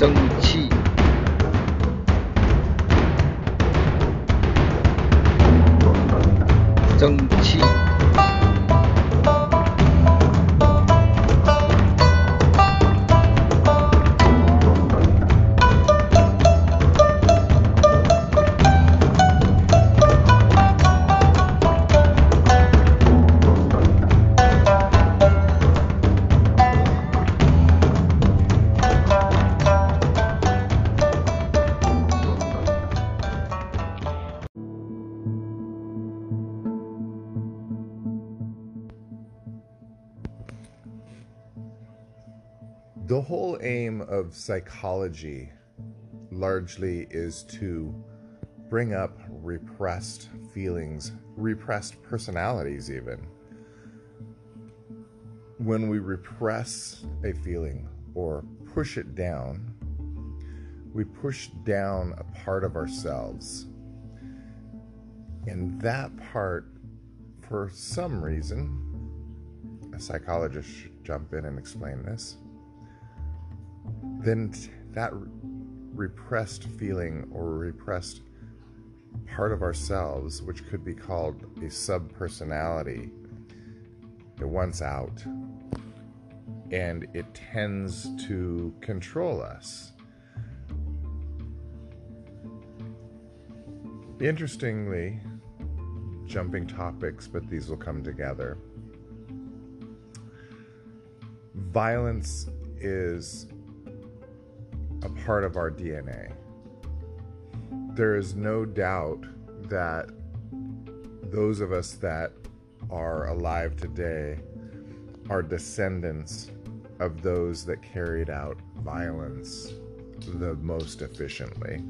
蒸汽，蒸汽 aim of psychology largely is to bring up repressed feelings, repressed personalities, even. When we repress a feeling or push it down, we push down a part of ourselves. And that part, for some reason, a psychologist should jump in and explain this then that repressed feeling or repressed part of ourselves, which could be called a subpersonality, it wants out. And it tends to control us. Interestingly, jumping topics, but these will come together. Violence is part of our DNA. There is no doubt that those of us that are alive today are descendants of those that carried out violence the most efficiently.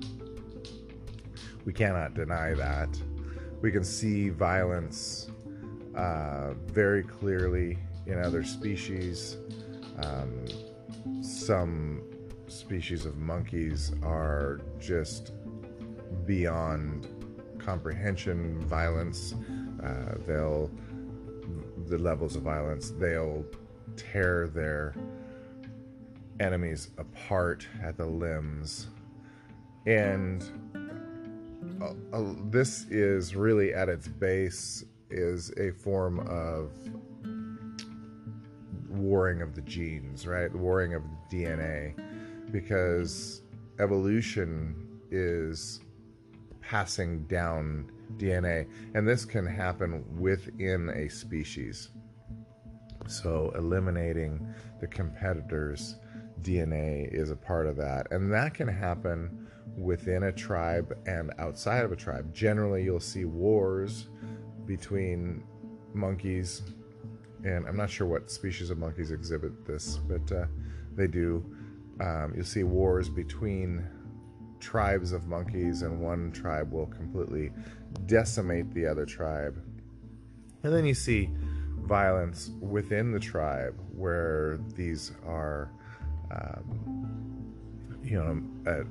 We cannot deny that. We can see violence uh, very clearly in other species. Um, some species of monkeys are just beyond comprehension violence. Uh, they'll, the levels of violence, they'll tear their enemies apart at the limbs. And uh, uh, this is really at its base is a form of warring of the genes, right? Warring of DNA because evolution is passing down DNA, and this can happen within a species. So, eliminating the competitor's DNA is a part of that, and that can happen within a tribe and outside of a tribe. Generally, you'll see wars between monkeys, and I'm not sure what species of monkeys exhibit this, but uh, they do um, you'll see wars between tribes of monkeys, and one tribe will completely decimate the other tribe. And then you see violence within the tribe where these are, um, you know, uh,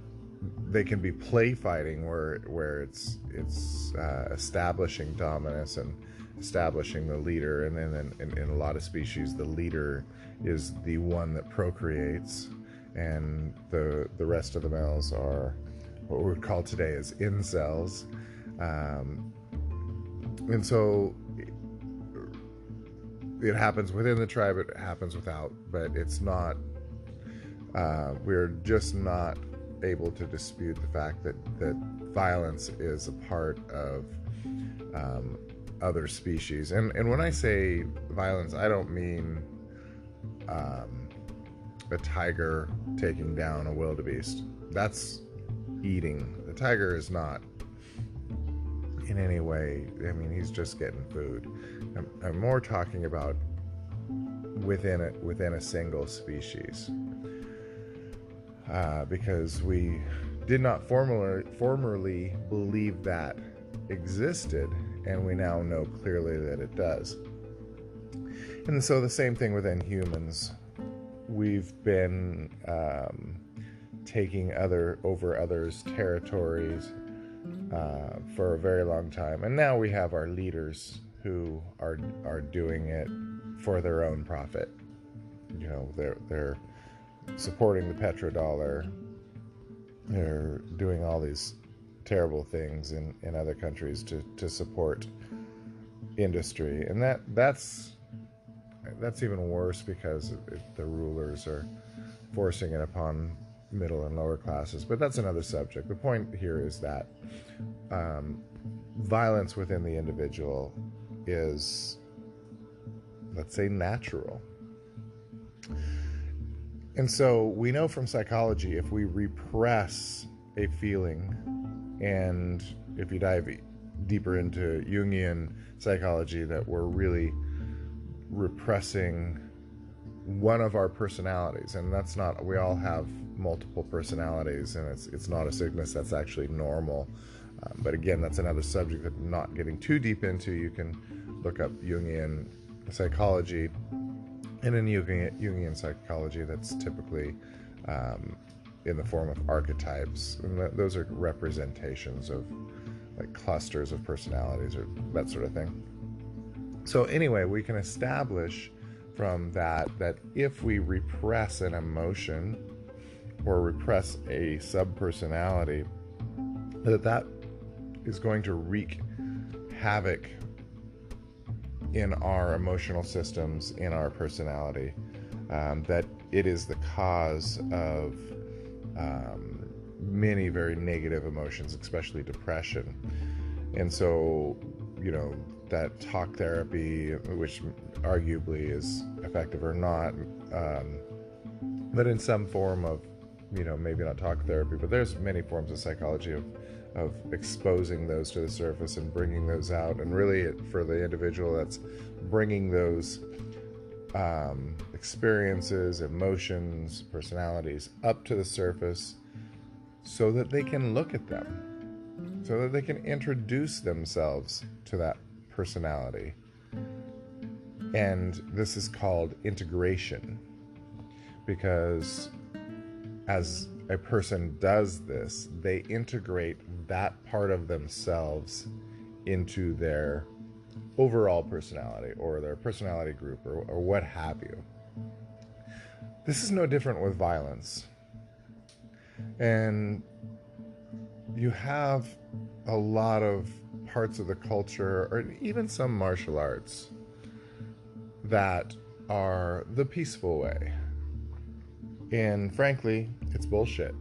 they can be play fighting where where it's it's uh, establishing dominance and establishing the leader, and then in, in, in a lot of species, the leader is the one that procreates and the the rest of the males are what we would call today as incels. Um, and so it happens within the tribe, it happens without, but it's not, uh, we're just not able to dispute the fact that, that violence is a part of um, other species. And, and when I say violence, I don't mean um, a tiger taking down a wildebeest. That's eating. The tiger is not in any way, I mean, he's just getting food. I'm, I'm more talking about within it within a single species. Uh, because we did not formerly, formerly believe that existed, and we now know clearly that it does. And so the same thing within humans we've been um, taking other over others' territories uh, for a very long time, and now we have our leaders who are are doing it for their own profit. You know, they're they're supporting the petrodollar. They're doing all these terrible things in, in other countries to, to support industry, and that that's that's even worse because the rulers are forcing it upon middle and lower classes. But that's another subject. The point here is that um, violence within the individual is, let's say, natural. And so we know from psychology if we repress a feeling, and if you dive deeper into Jungian psychology, that we're really repressing one of our personalities. And that's not, we all have multiple personalities, and it's, it's not a sickness that's actually normal. Um, but again, that's another subject that I'm not getting too deep into. You can look up Jungian psychology. And in Jungian, Jungian psychology, that's typically um, in the form of archetypes. And those are representations of like clusters of personalities or that sort of thing. So, anyway, we can establish from that that if we repress an emotion or repress a subpersonality, that that is going to wreak havoc in our emotional systems, in our personality, um, that it is the cause of um, many very negative emotions, especially depression. And so, you know, that talk therapy, which arguably is effective or not, um, but in some form of, you know, maybe not talk therapy, but there's many forms of psychology of, of exposing those to the surface and bringing those out. And really, for the individual, that's bringing those um, experiences, emotions, personalities up to the surface so that they can look at them, so that they can introduce themselves to that personality. And this is called integration because as a person does this, they integrate that part of themselves into their overall personality or their personality group or, or what have you. This is no different with violence. And you have a lot of parts of the culture, or even some martial arts, that are the peaceful way. And frankly, it's bullshit.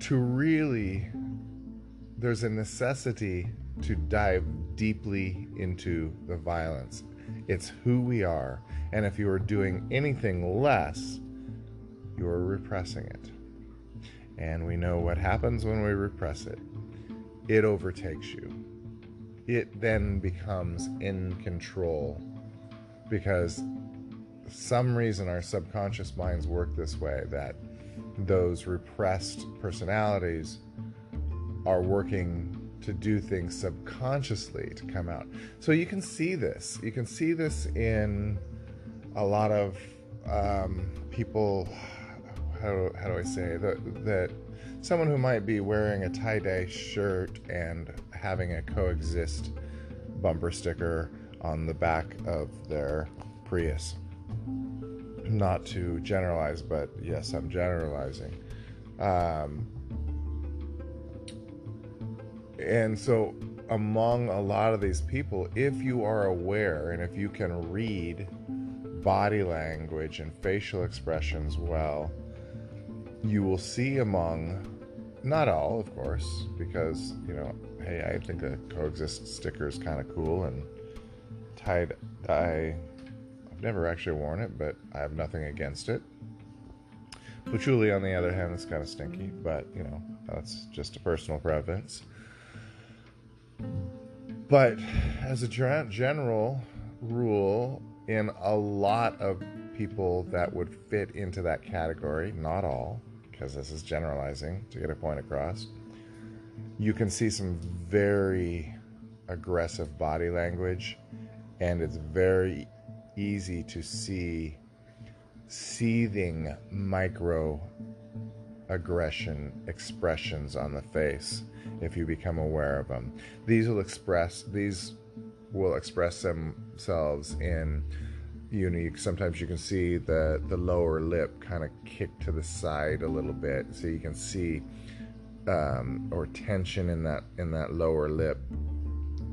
To really, there's a necessity to dive deeply into the violence. It's who we are. And if you are doing anything less, you are repressing it. And we know what happens when we repress it it overtakes you. It then becomes in control because some reason our subconscious minds work this way that those repressed personalities are working to do things subconsciously to come out. So you can see this. You can see this in a lot of um, people how, how do I say that that someone who might be wearing a tie dye shirt and having a coexist bumper sticker on the back of their Prius. Not to generalize, but yes, I'm generalizing. Um, and so, among a lot of these people, if you are aware and if you can read body language and facial expressions well, you will see among, not all, of course, because, you know, hey, I think a coexist sticker is kind of cool and tie dye. I've never actually worn it, but I have nothing against it. Patchouli, on the other hand, is kind of stinky, but you know, that's just a personal preference. But as a general rule, in a lot of people that would fit into that category, not all, because this is generalizing to get a point across, you can see some very aggressive body language, and it's very easy to see seething micro aggression expressions on the face if you become aware of them. These will express these will express themselves in you know, you, sometimes you can see the the lower lip kind of kick to the side a little bit, so you can see um, or tension in that in that lower lip,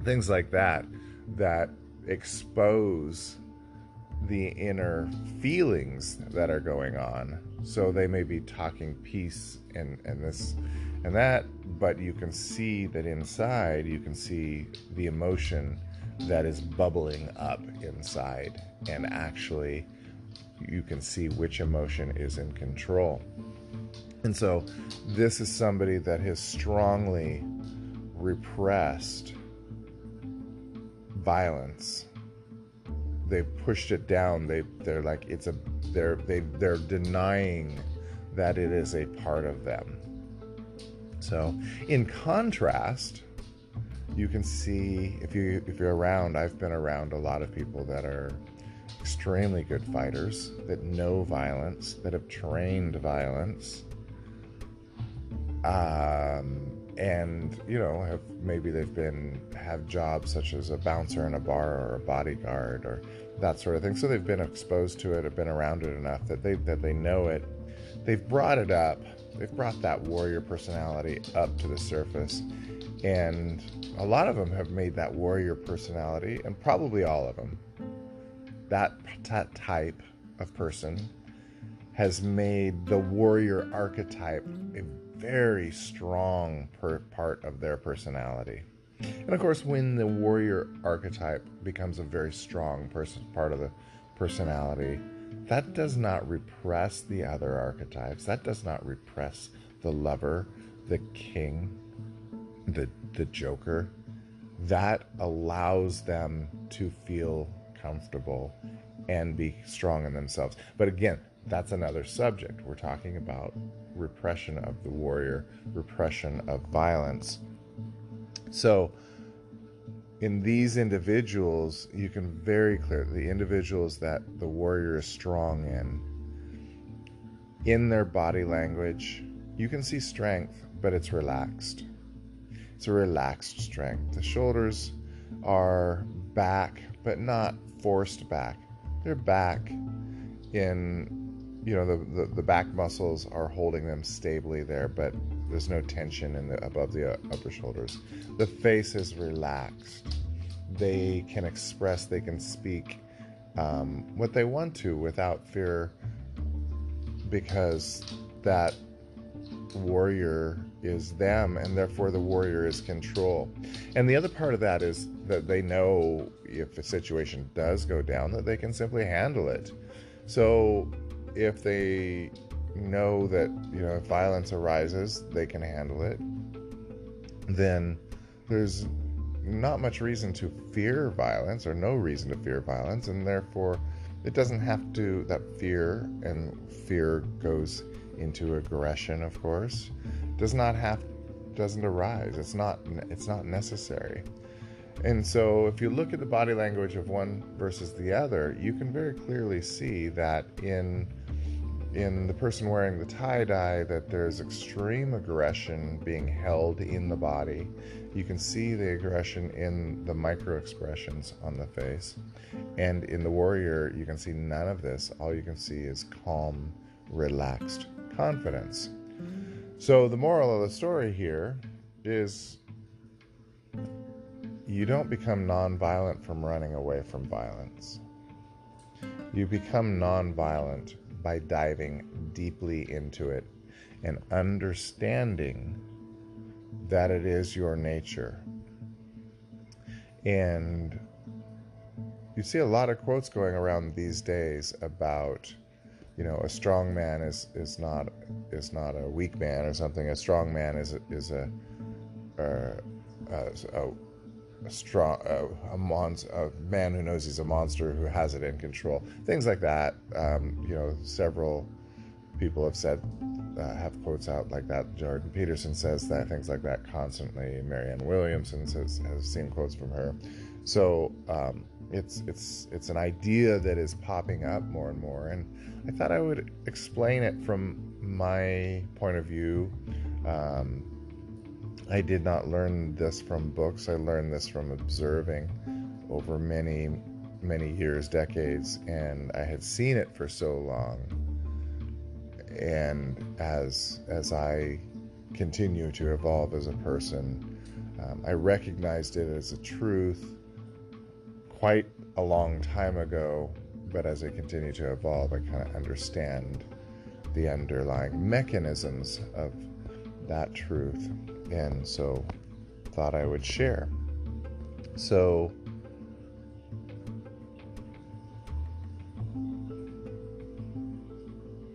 things like that that expose the inner feelings that are going on. So they may be talking peace and and this and that, but you can see that inside you can see the emotion that is bubbling up inside and actually you can see which emotion is in control. And so this is somebody that has strongly repressed violence. They've pushed it down. They they're like it's a they're they they're denying that it is a part of them. So in contrast, you can see if you if you're around, I've been around a lot of people that are extremely good fighters that know violence, that have trained violence, um, and you know have maybe they've been have jobs such as a bouncer in a bar or a bodyguard or that sort of thing. So they've been exposed to it, have been around it enough that they that they know it. They've brought it up. They've brought that warrior personality up to the surface. And a lot of them have made that warrior personality, and probably all of them, that, that type of person has made the warrior archetype a very strong per- part of their personality. And of course, when the warrior archetype becomes a very strong person, part of the personality, that does not repress the other archetypes. That does not repress the lover, the king, the the Joker. That allows them to feel comfortable and be strong in themselves. But again, that's another subject. We're talking about repression of the warrior, repression of violence. So, in these individuals, you can very clearly, the individuals that the warrior is strong in, in their body language, you can see strength, but it's relaxed. It's a relaxed strength. The shoulders are back, but not forced back. They're back in, you know, the, the, the back muscles are holding them stably there, but there's no tension in the above the uh, upper shoulders. The face is relaxed. They can express, they can speak um, what they want to without fear because that warrior is them and therefore the warrior is control. And the other part of that is that they know if a situation does go down that they can simply handle it. So if they know that you know if violence arises, they can handle it. Then there's not much reason to fear violence, or no reason to fear violence, and therefore it doesn't have to. That fear and fear goes into aggression, of course, does not have doesn't arise. It's not it's not necessary. And so if you look at the body language of one versus the other, you can very clearly see that in in the person wearing the tie dye that there's extreme aggression being held in the body. You can see the aggression in the micro expressions on the face. And in the warrior, you can see none of this. All you can see is calm, relaxed confidence. So, the moral of the story here is you don't become nonviolent from running away from violence. You become nonviolent by diving deeply into it and understanding that it is your nature. And you see a lot of quotes going around these days about, you know, a strong man is, is not is not a weak man or something. A strong man is is a, a, a a strong a, a man who knows he's a monster who has it in control. Things like that. Um, you know several people have said uh, have quotes out like that. Jordan peterson says that things like that constantly. Marianne williamson says has seen quotes from her. So um, it's it's it's an idea that is popping up more and more and i thought i would explain it from my point of view um, I did not learn this from books. I learned this from observing over many, many years, decades, and I had seen it for so long. And as as I continue to evolve as a person, um, I recognized it as a truth quite a long time ago. But as I continue to evolve, I kind of understand the underlying mechanisms of that truth, and so thought I would share. So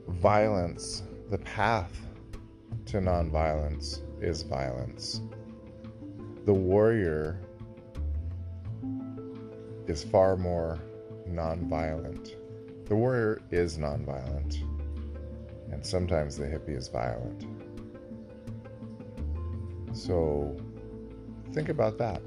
violence, the path to nonviolence is violence. The warrior is far more nonviolent. The warrior is nonviolent, and sometimes the hippie is violent. So think about that.